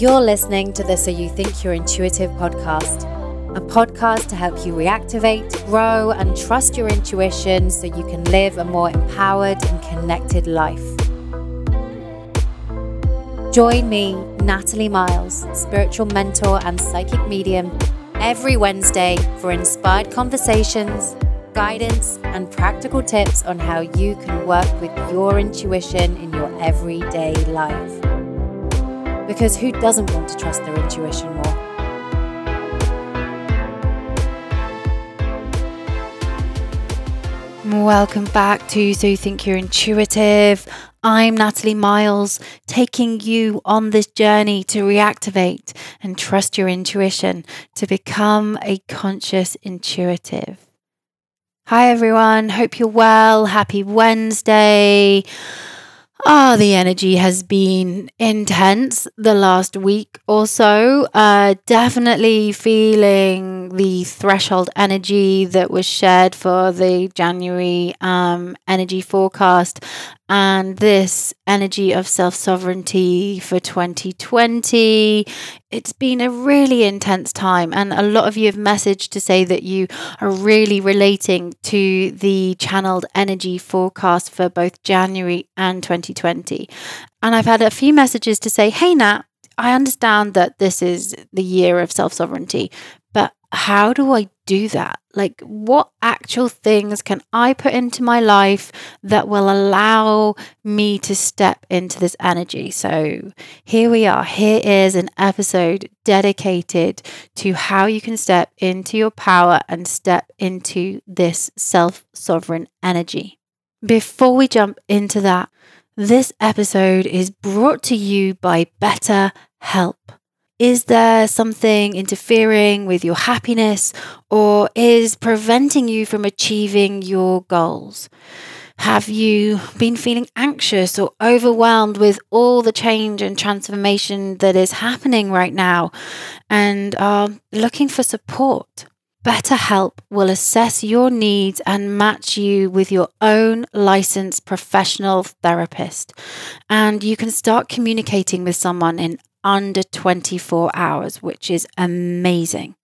You're listening to the So You Think You're Intuitive podcast, a podcast to help you reactivate, grow, and trust your intuition so you can live a more empowered and connected life. Join me, Natalie Miles, spiritual mentor and psychic medium, every Wednesday for inspired conversations, guidance, and practical tips on how you can work with your intuition in your everyday life. Because who doesn't want to trust their intuition more? Welcome back to So You Think You're Intuitive. I'm Natalie Miles, taking you on this journey to reactivate and trust your intuition to become a conscious intuitive. Hi, everyone. Hope you're well. Happy Wednesday. Ah, oh, the energy has been intense the last week or so. Uh, definitely feeling the threshold energy that was shared for the January um, energy forecast and this energy of self sovereignty for 2020. It's been a really intense time, and a lot of you have messaged to say that you are really relating to the channeled energy forecast for both January and 2020. And I've had a few messages to say, hey, Nat, I understand that this is the year of self sovereignty, how do I do that? Like, what actual things can I put into my life that will allow me to step into this energy? So, here we are. Here is an episode dedicated to how you can step into your power and step into this self sovereign energy. Before we jump into that, this episode is brought to you by Better Help. Is there something interfering with your happiness or is preventing you from achieving your goals? Have you been feeling anxious or overwhelmed with all the change and transformation that is happening right now and are looking for support? BetterHelp will assess your needs and match you with your own licensed professional therapist. And you can start communicating with someone in under 24 hours, which is amazing.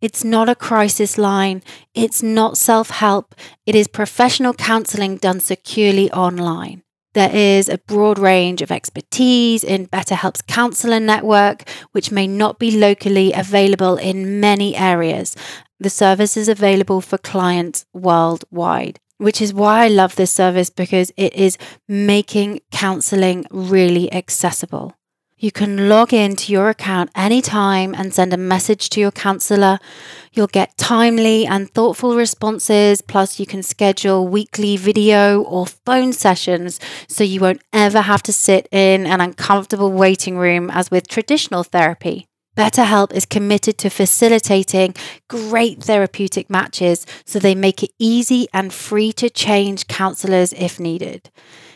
It's not a crisis line. It's not self help. It is professional counseling done securely online. There is a broad range of expertise in BetterHelp's counselor network, which may not be locally available in many areas. The service is available for clients worldwide, which is why I love this service because it is making counseling really accessible. You can log into your account anytime and send a message to your counselor. You'll get timely and thoughtful responses, plus, you can schedule weekly video or phone sessions so you won't ever have to sit in an uncomfortable waiting room as with traditional therapy. BetterHelp is committed to facilitating great therapeutic matches so they make it easy and free to change counselors if needed.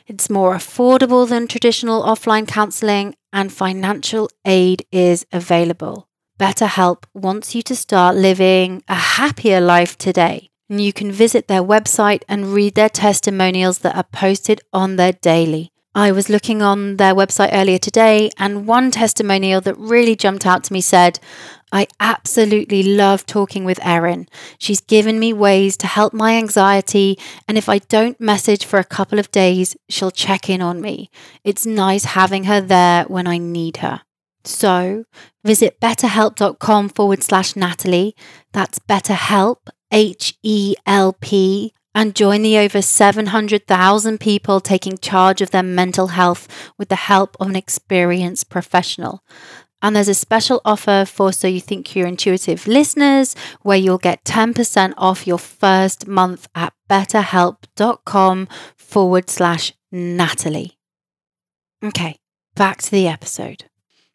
It's more affordable than traditional offline counseling, and financial aid is available. BetterHelp wants you to start living a happier life today. And you can visit their website and read their testimonials that are posted on their daily. I was looking on their website earlier today, and one testimonial that really jumped out to me said, I absolutely love talking with Erin. She's given me ways to help my anxiety, and if I don't message for a couple of days, she'll check in on me. It's nice having her there when I need her. So visit betterhelp.com forward slash Natalie. That's betterhelp, H E L P and join the over 700,000 people taking charge of their mental health with the help of an experienced professional. And there's a special offer for So You Think You're Intuitive listeners where you'll get 10% off your first month at betterhelp.com forward slash Natalie. Okay, back to the episode.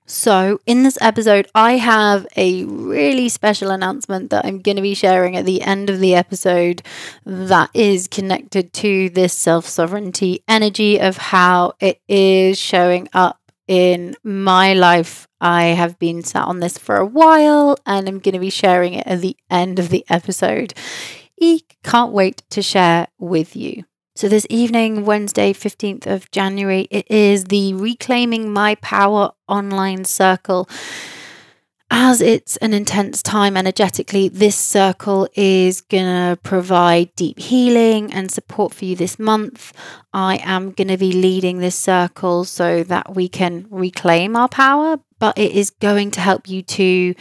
So, in this episode, I have a really special announcement that I'm going to be sharing at the end of the episode that is connected to this self sovereignty energy of how it is showing up in my life. I have been sat on this for a while and I'm going to be sharing it at the end of the episode. Eek, can't wait to share with you. So, this evening, Wednesday, 15th of January, it is the Reclaiming My Power online circle. As it's an intense time energetically, this circle is going to provide deep healing and support for you this month. I am going to be leading this circle so that we can reclaim our power, but it is going to help you to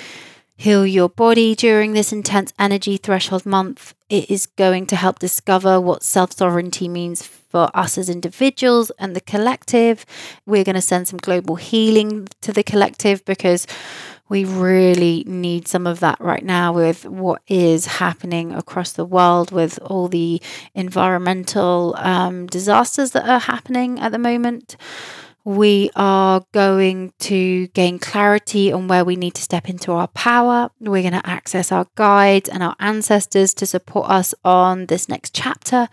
heal your body during this intense energy threshold month. It is going to help discover what self sovereignty means for us as individuals and the collective. We're going to send some global healing to the collective because we really need some of that right now with what is happening across the world with all the environmental um, disasters that are happening at the moment we are going to gain clarity on where we need to step into our power. We're going to access our guides and our ancestors to support us on this next chapter.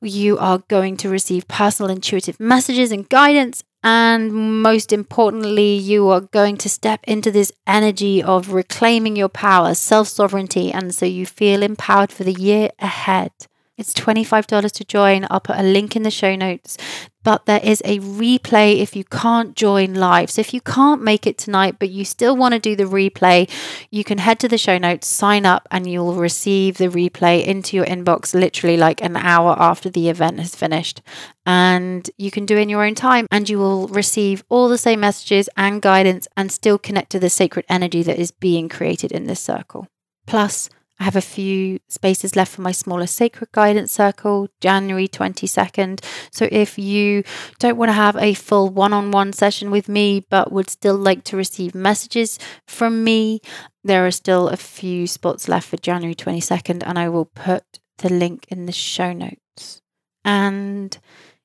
You are going to receive personal intuitive messages and guidance. And most importantly, you are going to step into this energy of reclaiming your power, self sovereignty. And so you feel empowered for the year ahead. It's $25 to join. I'll put a link in the show notes. But there is a replay if you can't join live. So if you can't make it tonight, but you still want to do the replay, you can head to the show notes, sign up, and you'll receive the replay into your inbox literally like an hour after the event has finished. And you can do it in your own time, and you will receive all the same messages and guidance and still connect to the sacred energy that is being created in this circle. Plus, I have a few spaces left for my smaller sacred guidance circle, January 22nd. So if you don't want to have a full one on one session with me, but would still like to receive messages from me, there are still a few spots left for January 22nd, and I will put the link in the show notes. And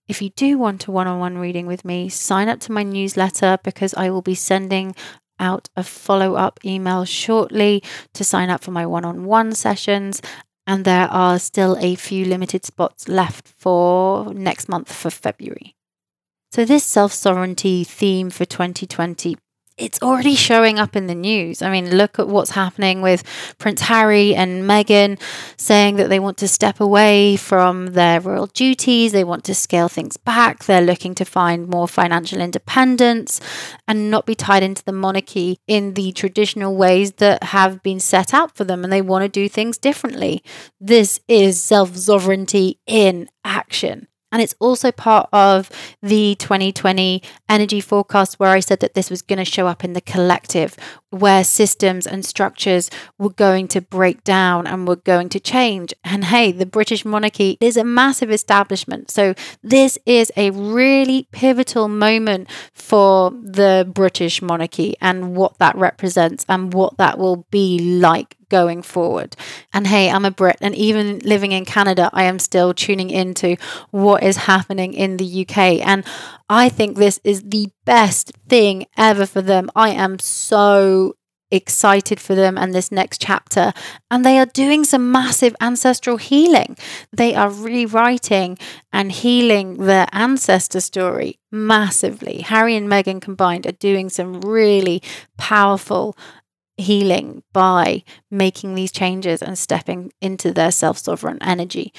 if you do want a one on one reading with me, sign up to my newsletter because I will be sending out a follow up email shortly to sign up for my one on one sessions. And there are still a few limited spots left for next month for February. So, this self sovereignty theme for 2020 it's already showing up in the news. I mean, look at what's happening with Prince Harry and Meghan saying that they want to step away from their royal duties, they want to scale things back, they're looking to find more financial independence and not be tied into the monarchy in the traditional ways that have been set out for them, and they want to do things differently. This is self sovereignty in action. And it's also part of the 2020 energy forecast where I said that this was going to show up in the collective, where systems and structures were going to break down and were going to change. And hey, the British monarchy is a massive establishment. So this is a really pivotal moment for the British monarchy and what that represents and what that will be like going forward. And hey, I'm a Brit, and even living in Canada, I am still tuning into what is happening in the UK. And I think this is the best thing ever for them. I am so excited for them and this next chapter. And they are doing some massive ancestral healing. They are rewriting and healing their ancestor story massively. Harry and Meghan combined are doing some really powerful healing by making these changes and stepping into their self sovereign energy.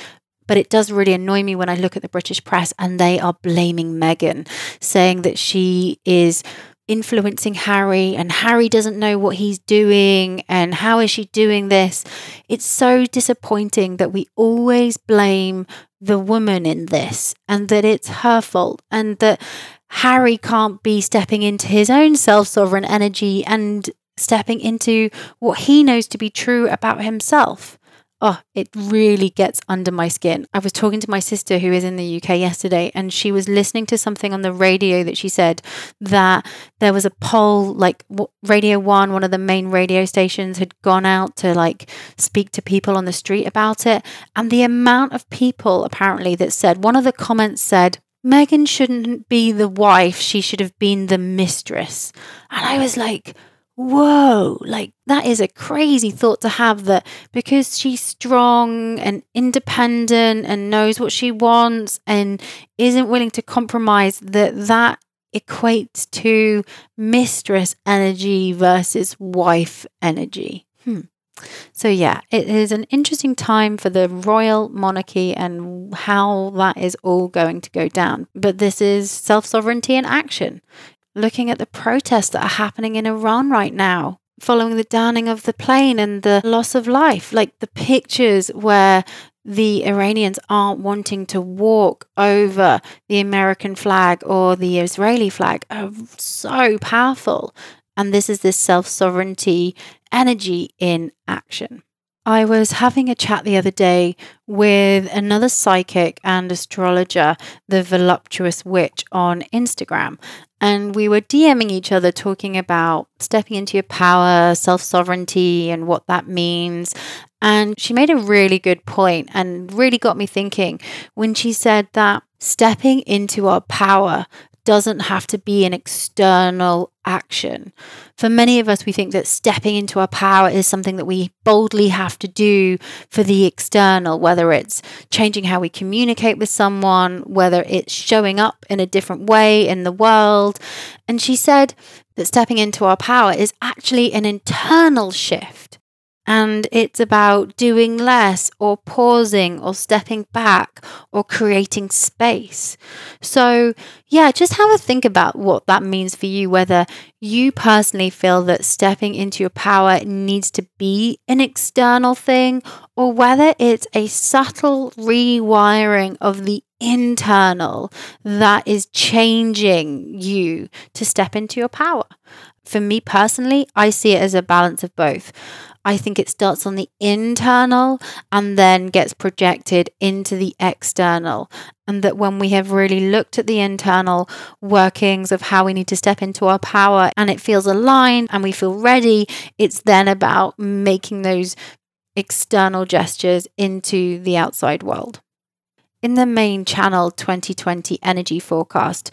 But it does really annoy me when I look at the British press and they are blaming Meghan, saying that she is influencing Harry and Harry doesn't know what he's doing and how is she doing this? It's so disappointing that we always blame the woman in this and that it's her fault and that Harry can't be stepping into his own self sovereign energy and stepping into what he knows to be true about himself. Oh, it really gets under my skin. I was talking to my sister who is in the UK yesterday, and she was listening to something on the radio that she said that there was a poll, like Radio One, one of the main radio stations, had gone out to like speak to people on the street about it. And the amount of people apparently that said, one of the comments said, Meghan shouldn't be the wife, she should have been the mistress. And I was like, whoa, like that is a crazy thought to have that because she's strong and independent and knows what she wants and isn't willing to compromise, that that equates to mistress energy versus wife energy. Hmm. So, yeah, it is an interesting time for the royal monarchy and how that is all going to go down. But this is self sovereignty in action. Looking at the protests that are happening in Iran right now, following the downing of the plane and the loss of life, like the pictures where the Iranians aren't wanting to walk over the American flag or the Israeli flag are so powerful. And this is this self sovereignty energy in action. I was having a chat the other day with another psychic and astrologer, the Voluptuous Witch, on Instagram. And we were DMing each other talking about stepping into your power, self sovereignty, and what that means. And she made a really good point and really got me thinking when she said that stepping into our power doesn't have to be an external action. For many of us, we think that stepping into our power is something that we boldly have to do for the external, whether it's changing how we communicate with someone, whether it's showing up in a different way in the world. And she said that stepping into our power is actually an internal shift. And it's about doing less or pausing or stepping back or creating space. So, yeah, just have a think about what that means for you, whether you personally feel that stepping into your power needs to be an external thing or whether it's a subtle rewiring of the internal that is changing you to step into your power. For me personally, I see it as a balance of both. I think it starts on the internal and then gets projected into the external. And that when we have really looked at the internal workings of how we need to step into our power and it feels aligned and we feel ready, it's then about making those external gestures into the outside world. In the main channel 2020 energy forecast,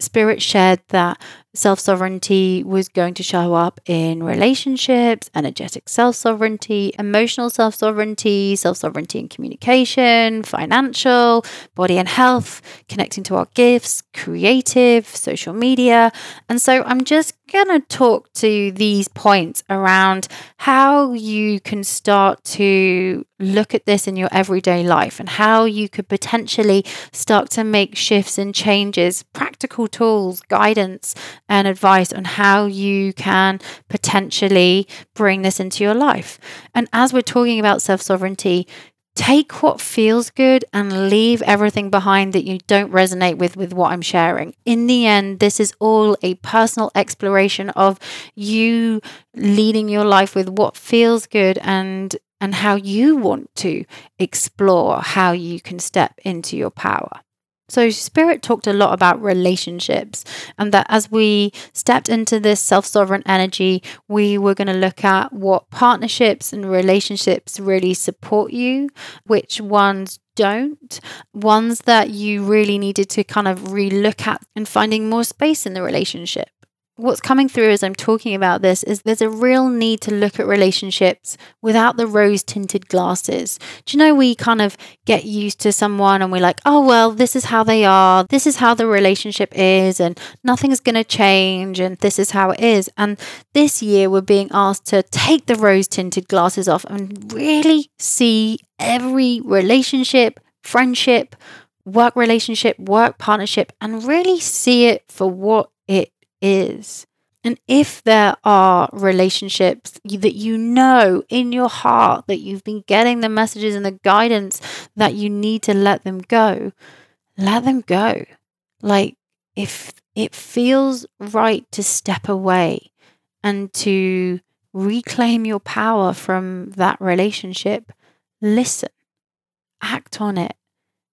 Spirit shared that self sovereignty was going to show up in relationships, energetic self sovereignty, emotional self sovereignty, self sovereignty in communication, financial, body and health, connecting to our gifts, creative, social media. And so I'm just going to talk to these points around how you can start to look at this in your everyday life and how you could potentially start to make shifts and changes, practical tools, guidance and advice on how you can potentially bring this into your life. And as we're talking about self sovereignty, take what feels good and leave everything behind that you don't resonate with with what I'm sharing. In the end, this is all a personal exploration of you leading your life with what feels good and and how you want to explore how you can step into your power. So, Spirit talked a lot about relationships, and that as we stepped into this self sovereign energy, we were going to look at what partnerships and relationships really support you, which ones don't, ones that you really needed to kind of re look at and finding more space in the relationship what's coming through as I'm talking about this is there's a real need to look at relationships without the rose tinted glasses. Do you know, we kind of get used to someone and we're like, oh, well, this is how they are, this is how the relationship is, and nothing's going to change, and this is how it is. And this year, we're being asked to take the rose tinted glasses off and really see every relationship, friendship, work relationship, work partnership, and really see it for what is. And if there are relationships that you know in your heart that you've been getting the messages and the guidance that you need to let them go, let them go. Like, if it feels right to step away and to reclaim your power from that relationship, listen, act on it,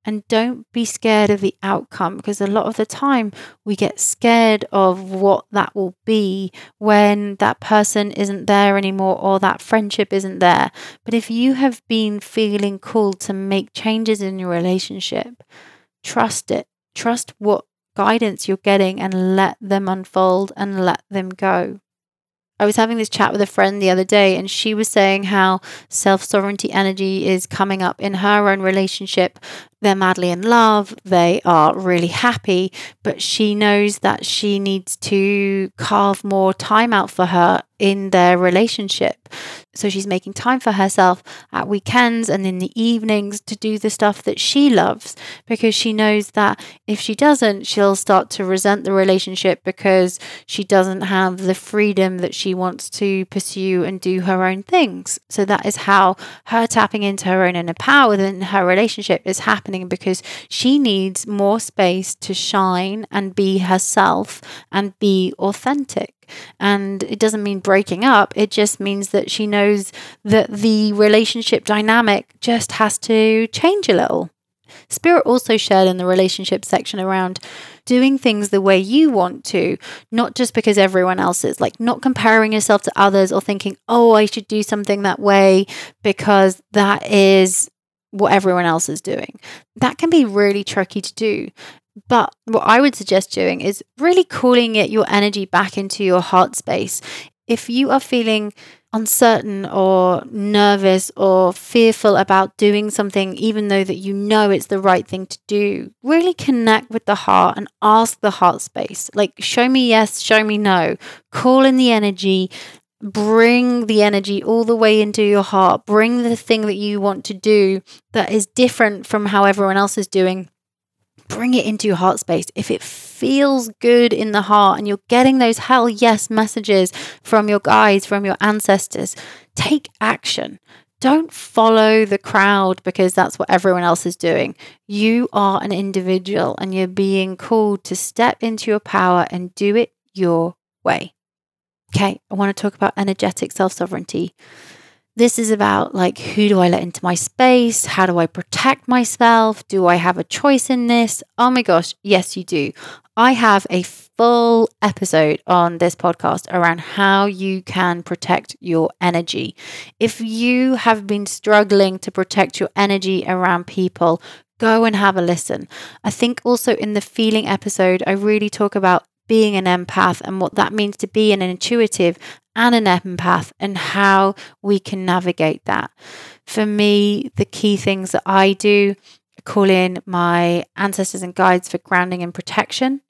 and don't be scared of the outcome because a lot of the time we get scared of what that will be when that person isn't there anymore or that friendship isn't there. But if you have been feeling called to make changes in your relationship, trust it. Trust what guidance you're getting and let them unfold and let them go. I was having this chat with a friend the other day, and she was saying how self sovereignty energy is coming up in her own relationship, they're madly in love, they are really happy, but she knows that she needs to carve more time out for her in their relationship. So she's making time for herself at weekends and in the evenings to do the stuff that she loves because she knows that if she doesn't, she'll start to resent the relationship because she doesn't have the freedom that she wants to pursue and do her own things. So that is how her tapping into her own inner power within her relationship is happening because she needs more space to shine and be herself and be authentic. And it doesn't mean breaking up, it just means that she knows that the relationship dynamic just has to change a little. Spirit also shared in the relationship section around doing things the way you want to, not just because everyone else is, like not comparing yourself to others or thinking, oh, I should do something that way because that is what everyone else is doing. That can be really tricky to do. But what I would suggest doing is really calling it your energy back into your heart space. If you are feeling uncertain or nervous or fearful about doing something, even though that you know it's the right thing to do, really connect with the heart and ask the heart space. Like, show me yes, show me no. Call in the energy, bring the energy all the way into your heart. Bring the thing that you want to do that is different from how everyone else is doing bring it into your heart space. If it feels good in the heart and you're getting those hell yes messages from your guides, from your ancestors, take action. Don't follow the crowd because that's what everyone else is doing. You are an individual and you're being called to step into your power and do it your way. Okay, I want to talk about energetic self sovereignty. This is about like, who do I let into my space? How do I protect myself? Do I have a choice in this? Oh my gosh, yes, you do. I have a full episode on this podcast around how you can protect your energy. If you have been struggling to protect your energy around people, go and have a listen. I think also in the feeling episode, I really talk about being an empath and what that means to be an intuitive and an empath and how we can navigate that. For me, the key things that I do call in my ancestors and guides for grounding and protection.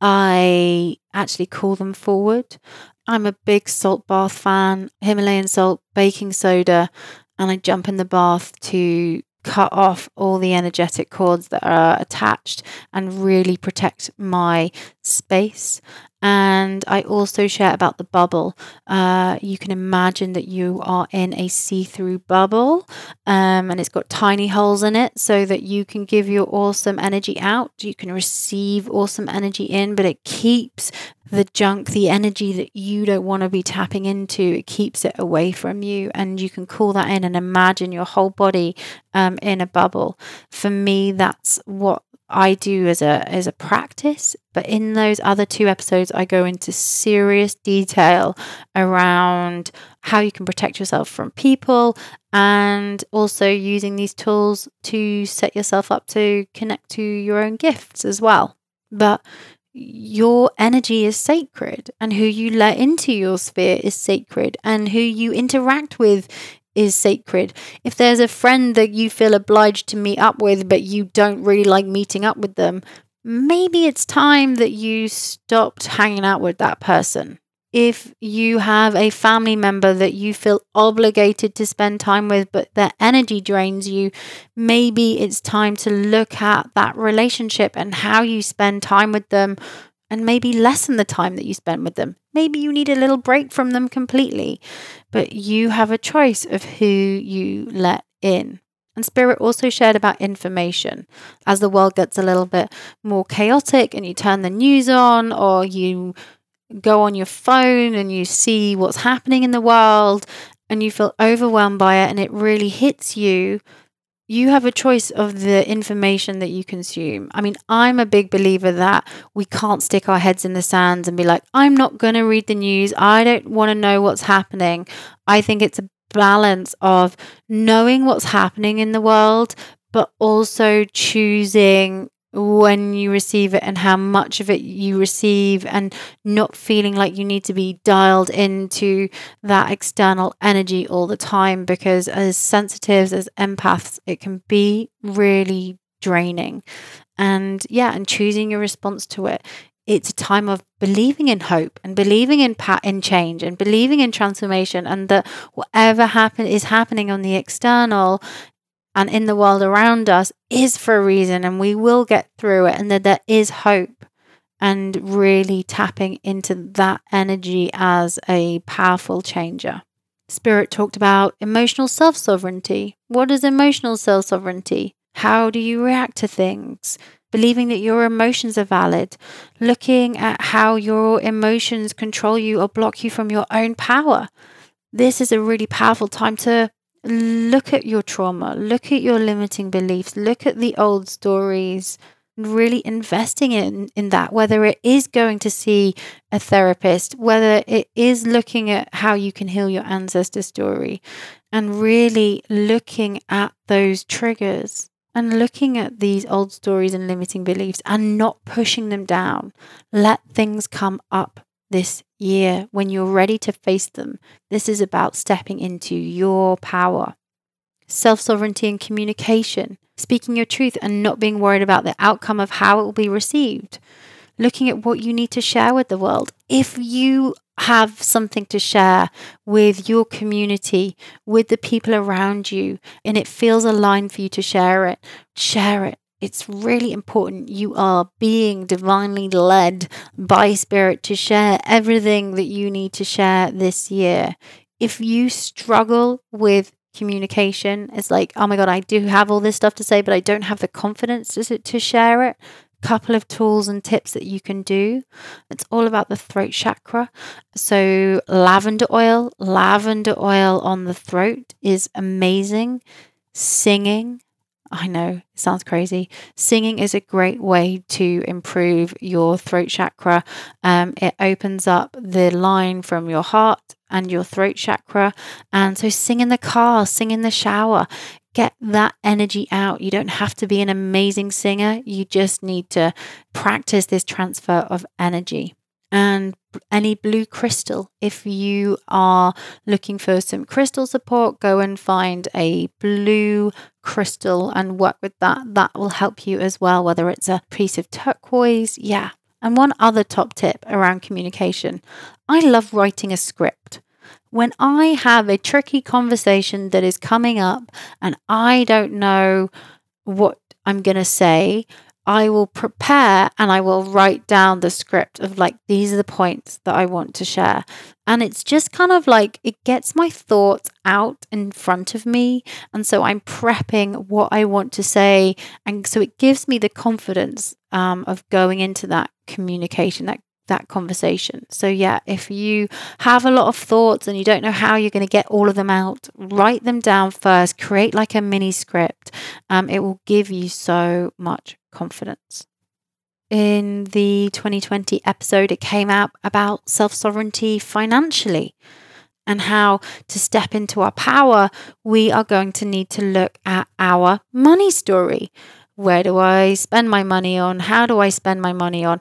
I actually call them forward. I'm a big salt bath fan, Himalayan salt, baking soda, and I jump in the bath to cut off all the energetic cords that are attached and really protect my space. And I also share about the bubble. Uh, you can imagine that you are in a see through bubble um, and it's got tiny holes in it so that you can give your awesome energy out. You can receive awesome energy in, but it keeps the junk, the energy that you don't want to be tapping into, it keeps it away from you. And you can call that in and imagine your whole body um, in a bubble. For me, that's what I do as a as a practice, but in those other two episodes I go into serious detail around how you can protect yourself from people and also using these tools to set yourself up to connect to your own gifts as well. But your energy is sacred and who you let into your sphere is sacred and who you interact with is sacred. If there's a friend that you feel obliged to meet up with, but you don't really like meeting up with them, maybe it's time that you stopped hanging out with that person. If you have a family member that you feel obligated to spend time with, but their energy drains you, maybe it's time to look at that relationship and how you spend time with them and maybe lessen the time that you spend with them. Maybe you need a little break from them completely, but you have a choice of who you let in. And Spirit also shared about information. As the world gets a little bit more chaotic and you turn the news on or you go on your phone and you see what's happening in the world and you feel overwhelmed by it and it really hits you, you have a choice of the information that you consume. I mean, I'm a big believer that we can't stick our heads in the sand and be like, I'm not going to read the news. I don't want to know what's happening. I think it's a balance of knowing what's happening in the world, but also choosing when you receive it and how much of it you receive and not feeling like you need to be dialed into that external energy all the time because as sensitives as empaths it can be really draining. And yeah, and choosing your response to it. It's a time of believing in hope and believing in pa- in change and believing in transformation and that whatever happen is happening on the external and in the world around us is for a reason and we will get through it and that there is hope and really tapping into that energy as a powerful changer. Spirit talked about emotional self sovereignty. What is emotional self sovereignty? How do you react to things? Believing that your emotions are valid, looking at how your emotions control you or block you from your own power. This is a really powerful time to look at your trauma, look at your limiting beliefs, look at the old stories, and really investing in in that whether it is going to see a therapist whether it is looking at how you can heal your ancestor story and really looking at those triggers and looking at these old stories and limiting beliefs and not pushing them down. Let things come up this year when you're ready to face them this is about stepping into your power self sovereignty and communication, speaking your truth and not being worried about the outcome of how it will be received, looking at what you need to share with the world. If you have something to share with your community, with the people around you, and it feels aligned for you to share it, share it. It's really important. You are being divinely led by spirit to share everything that you need to share this year. If you struggle with communication. It's like, oh my God, I do have all this stuff to say, but I don't have the confidence to, to share it. Couple of tools and tips that you can do. It's all about the throat chakra. So, lavender oil, lavender oil on the throat is amazing. Singing, I know it sounds crazy. Singing is a great way to improve your throat chakra. Um, it opens up the line from your heart and your throat chakra. And so, sing in the car, sing in the shower, get that energy out. You don't have to be an amazing singer, you just need to practice this transfer of energy and any blue crystal. If you are looking for some crystal support, go and find a blue crystal and work with that. That will help you as well, whether it's a piece of turquoise. Yeah. And one other top tip around communication I love writing a script. When I have a tricky conversation that is coming up and I don't know what I'm going to say, I will prepare and I will write down the script of like, these are the points that I want to share. And it's just kind of like it gets my thoughts out in front of me. And so I'm prepping what I want to say. And so it gives me the confidence um, of going into that communication, that that conversation. So, yeah, if you have a lot of thoughts and you don't know how you're going to get all of them out, write them down first, create like a mini script. Um, it will give you so much confidence. In the 2020 episode, it came out about self sovereignty financially and how to step into our power, we are going to need to look at our money story. Where do I spend my money on? How do I spend my money on?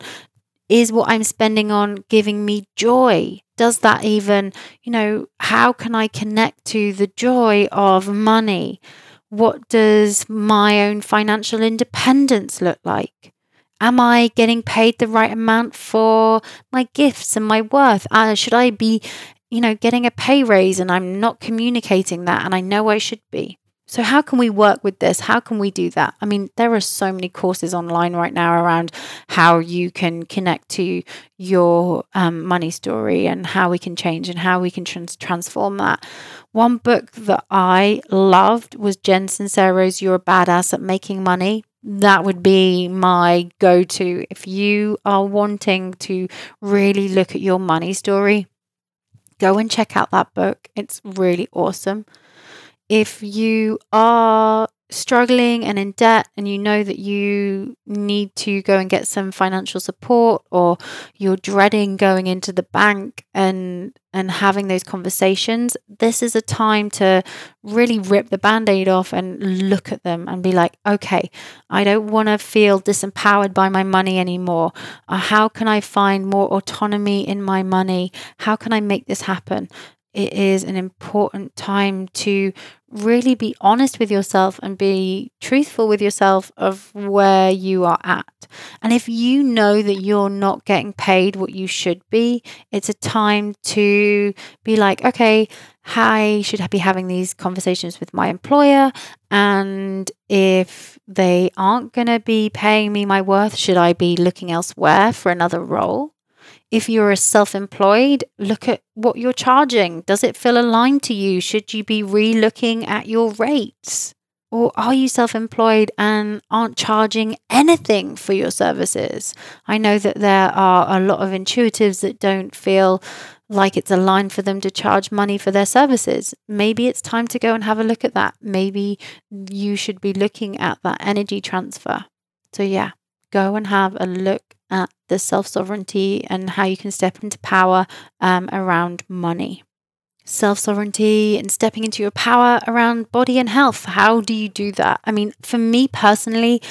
Is what I'm spending on giving me joy? Does that even, you know, how can I connect to the joy of money? What does my own financial independence look like? Am I getting paid the right amount for my gifts and my worth? Uh, should I be, you know, getting a pay raise and I'm not communicating that and I know I should be? So, how can we work with this? How can we do that? I mean, there are so many courses online right now around how you can connect to your um, money story and how we can change and how we can trans- transform that. One book that I loved was Jen Sincero's You're a Badass at Making Money. That would be my go to if you are wanting to really look at your money story. Go and check out that book. It's really awesome if you are struggling and in debt and you know that you need to go and get some financial support or you're dreading going into the bank and and having those conversations this is a time to really rip the band-aid off and look at them and be like okay i don't want to feel disempowered by my money anymore. Uh, how can i find more autonomy in my money? How can i make this happen it is an important time to really be honest with yourself and be truthful with yourself of where you are at. And if you know that you're not getting paid what you should be, it's a time to be like, okay, I should be having these conversations with my employer. And if they aren't going to be paying me my worth, should I be looking elsewhere for another role? If you're a self employed, look at what you're charging. Does it feel aligned to you? Should you be re looking at your rates? Or are you self employed and aren't charging anything for your services? I know that there are a lot of intuitives that don't feel like it's aligned for them to charge money for their services. Maybe it's time to go and have a look at that. Maybe you should be looking at that energy transfer. So, yeah, go and have a look at the self sovereignty and how you can step into power um, around money. Self sovereignty and stepping into your power around body and health. How do you do that? I mean, for me personally,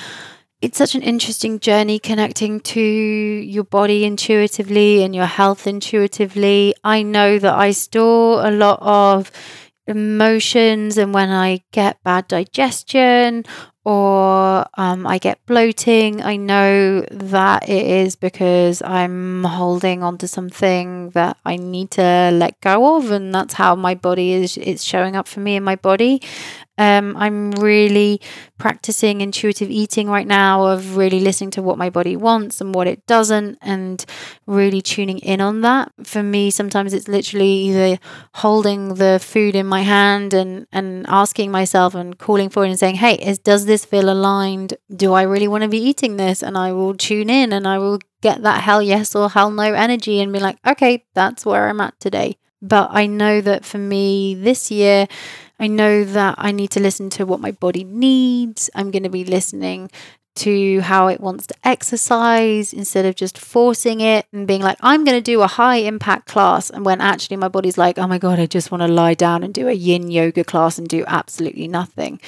it's such an interesting journey connecting to your body intuitively and your health intuitively. I know that I store a lot of emotions, and when I get bad digestion or um, I get bloating, I know that it is because I'm holding onto something that I need to let go of, and that's how my body is. It's showing up for me in my body. Um, I'm really practicing intuitive eating right now, of really listening to what my body wants and what it doesn't, and really tuning in on that. For me, sometimes it's literally either holding the food in my hand and and asking myself and calling for it and saying, "Hey, is does this feel aligned? Do I really want to be eating this?" And I will tune in and I will get that hell yes or hell no energy and be like, "Okay, that's where I'm at today." But I know that for me this year I know that I need to listen to what my body needs. I'm going to be listening to how it wants to exercise instead of just forcing it and being like, I'm going to do a high impact class. And when actually my body's like, oh my God, I just want to lie down and do a yin yoga class and do absolutely nothing.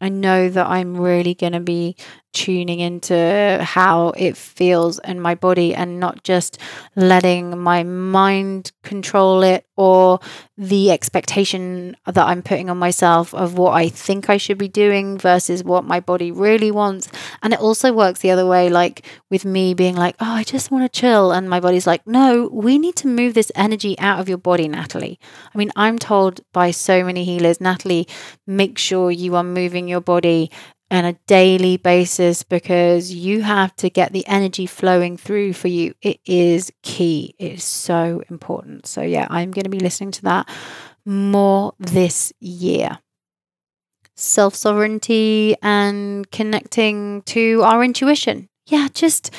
I know that I'm really going to be tuning into how it feels in my body and not just letting my mind control it or the expectation that I'm putting on myself of what I think I should be doing versus what my body really wants. And it also works the other way, like with me being like, oh, I just want to chill. And my body's like, no, we need to move this energy out of your body, Natalie. I mean, I'm told by so many healers, Natalie, make sure you are moving your body on a daily basis because you have to get the energy flowing through for you. It is key. It is so important. So, yeah, I'm going to be listening to that more this year. Self sovereignty and connecting to our intuition. Yeah, just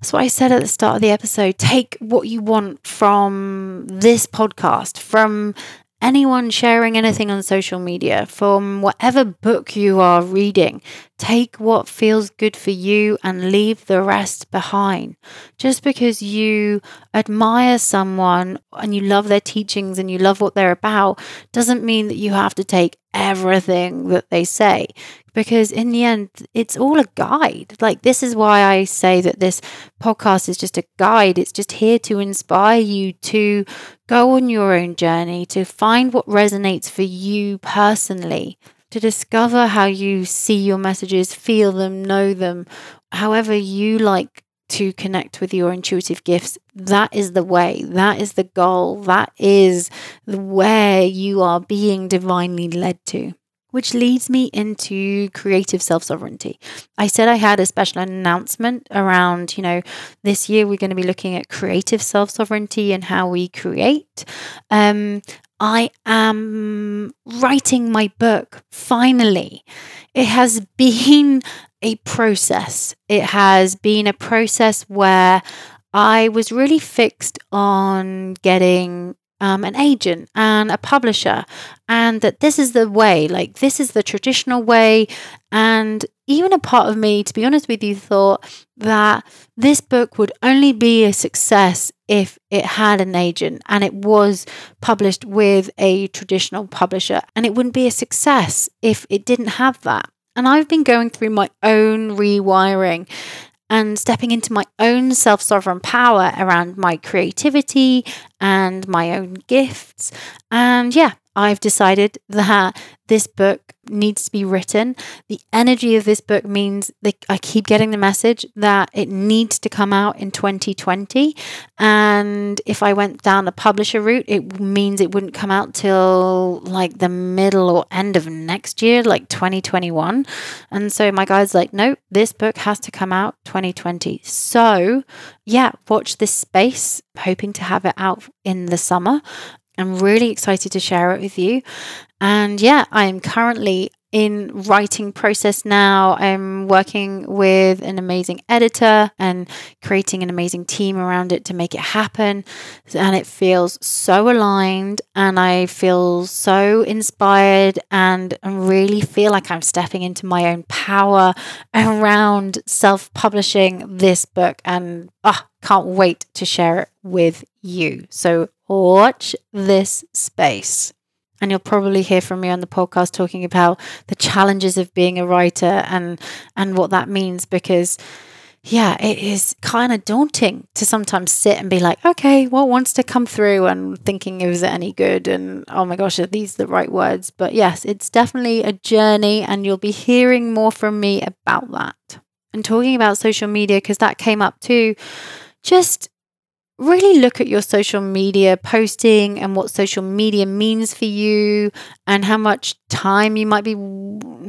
that's what I said at the start of the episode. Take what you want from this podcast, from anyone sharing anything on social media, from whatever book you are reading, take what feels good for you and leave the rest behind. Just because you admire someone and you love their teachings and you love what they're about doesn't mean that you have to take everything that they say. Because in the end it's all a guide. Like this is why i say that this podcast is just a guide. It's just here to inspire you to go on your own journey to find what resonates for you personally to discover how you see your messages feel them know them however you like to connect with your intuitive gifts. That is the way, that is the goal, that is where you are being divinely led to. Which leads me into creative self sovereignty. I said I had a special announcement around, you know, this year we're going to be looking at creative self sovereignty and how we create. Um, I am writing my book finally. It has been a process. It has been a process where I was really fixed on getting um, an agent and a publisher, and that this is the way, like, this is the traditional way. And even a part of me, to be honest with you, thought that this book would only be a success if it had an agent and it was published with a traditional publisher, and it wouldn't be a success if it didn't have that. And I've been going through my own rewiring and stepping into my own self sovereign power around my creativity and my own gifts. And yeah, I've decided that this book needs to be written. The energy of this book means that I keep getting the message that it needs to come out in 2020. And if I went down the publisher route, it means it wouldn't come out till like the middle or end of next year, like 2021. And so my guy's like, no, this book has to come out 2020. So yeah, watch this space, hoping to have it out in the summer. I'm really excited to share it with you. And yeah, I am currently in writing process now. I'm working with an amazing editor and creating an amazing team around it to make it happen. And it feels so aligned and I feel so inspired and I really feel like I'm stepping into my own power around self-publishing this book and ah, can't wait to share it with you. So watch this space. And you'll probably hear from me on the podcast talking about the challenges of being a writer and and what that means because yeah, it is kind of daunting to sometimes sit and be like, okay, what wants to come through and thinking is it any good? And oh my gosh, are these the right words? But yes, it's definitely a journey, and you'll be hearing more from me about that. And talking about social media, because that came up too, just really look at your social media posting and what social media means for you and how much time you might be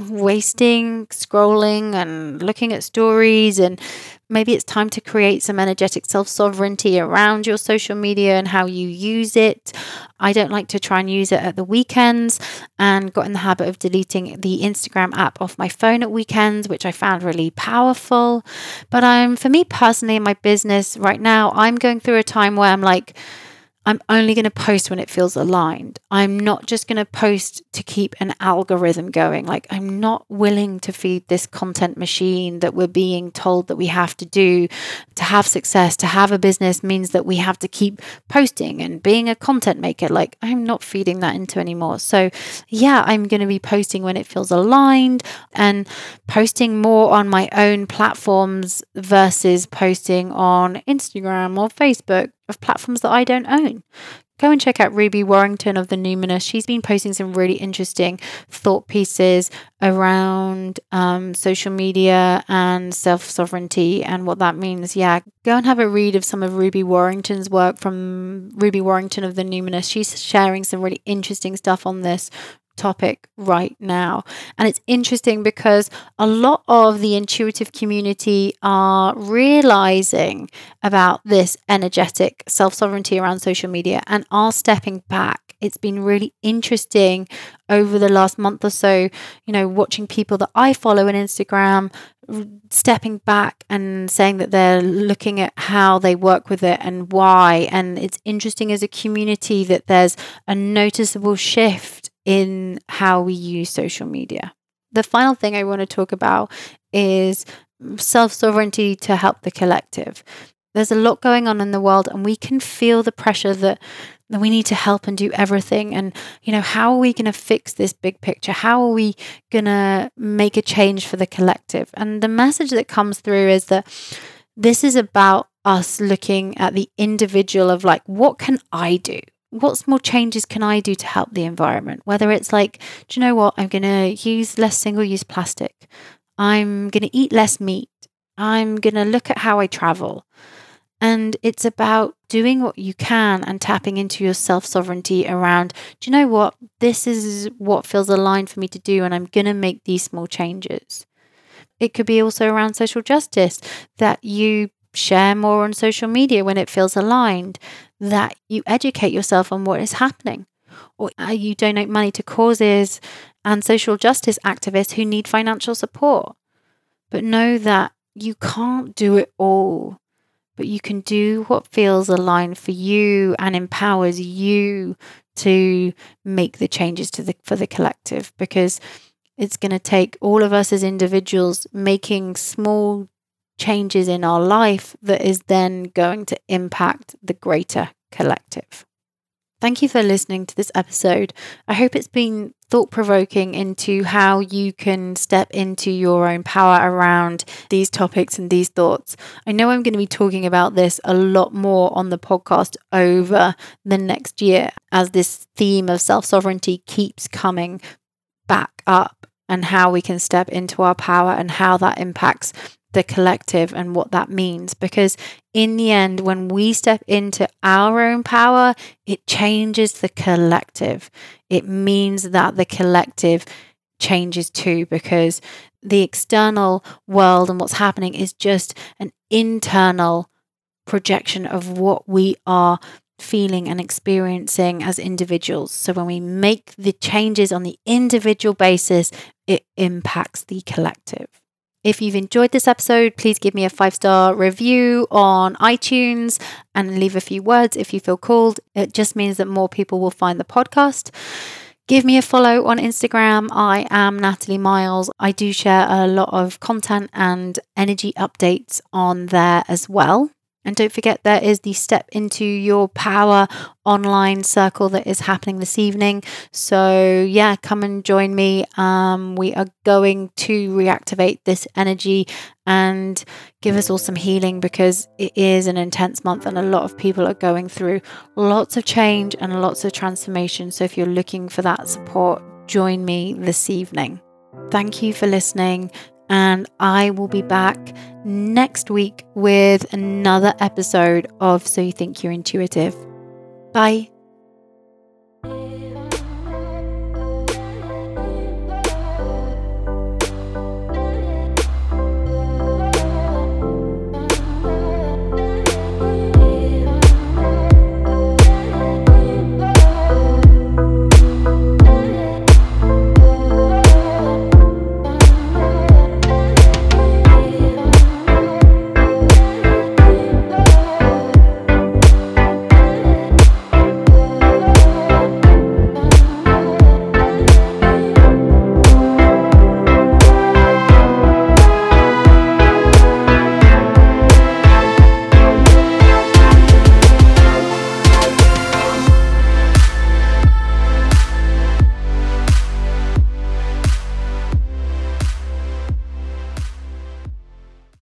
wasting scrolling and looking at stories and maybe it's time to create some energetic self sovereignty around your social media and how you use it. I don't like to try and use it at the weekends and got in the habit of deleting the Instagram app off my phone at weekends, which I found really powerful. But I'm, um, for me personally, in my business right now, I'm going through a time where I'm like, I'm only going to post when it feels aligned. I'm not just going to post to keep an algorithm going. Like, I'm not willing to feed this content machine that we're being told that we have to do to have success, to have a business means that we have to keep posting and being a content maker. Like, I'm not feeding that into anymore. So, yeah, I'm going to be posting when it feels aligned and posting more on my own platforms versus posting on Instagram or Facebook of platforms that I don't own. Go and check out Ruby Warrington of the Numinous. She's been posting some really interesting thought pieces around um, social media and self sovereignty and what that means. Yeah, go and have a read of some of Ruby Warrington's work from Ruby Warrington of the Numinous. She's sharing some really interesting stuff on this topic right now. And it's interesting because a lot of the intuitive community are realizing about this energetic self sovereignty around social media and are stepping back. It's been really interesting over the last month or so, you know, watching people that I follow on Instagram stepping back and saying that they're looking at how they work with it and why. And it's interesting as a community that there's a noticeable shift in how we use social media. The final thing I want to talk about is self sovereignty to help the collective. There's a lot going on in the world, and we can feel the pressure that, that we need to help and do everything. And, you know, how are we going to fix this big picture? How are we going to make a change for the collective? And the message that comes through is that this is about us looking at the individual of like, what can I do? What small changes can I do to help the environment? Whether it's like, do you know what? I'm going to use less single use plastic. I'm going to eat less meat. I'm going to look at how I travel. And it's about doing what you can and tapping into your self sovereignty around, do you know what? This is what feels aligned for me to do, and I'm going to make these small changes. It could be also around social justice that you share more on social media when it feels aligned, that you educate yourself on what is happening, or uh, you donate money to causes and social justice activists who need financial support. But know that you can't do it all, but you can do what feels aligned for you and empowers you to make the changes to the for the collective because it's going to take all of us as individuals making small changes in our life that is then going to impact the greater collective. Thank you for listening to this episode. I hope it's been thought provoking into how you can step into your own power around these topics and these thoughts. I know I'm going to be talking about this a lot more on the podcast over the next year as this theme of self sovereignty keeps coming back up and how we can step into our power and how that impacts the collective and what that means. Because in the end, when we step into our own power, it changes the collective. It means that the collective changes too, because the external world and what's happening is just an internal projection of what we are feeling and experiencing as individuals. So when we make the changes on the individual basis, it impacts the collective. If you've enjoyed this episode, please give me a five star review on iTunes and leave a few words if you feel called. It just means that more people will find the podcast. Give me a follow on Instagram. I am Natalie Miles. I do share a lot of content and energy updates on there as well. And don't forget, there is the Step into Your Power online circle that is happening this evening. So, yeah, come and join me. Um, we are going to reactivate this energy and give us all some healing because it is an intense month and a lot of people are going through lots of change and lots of transformation. So, if you're looking for that support, join me this evening. Thank you for listening and I will be back next week with another episode of So You Think You're Intuitive. Bye.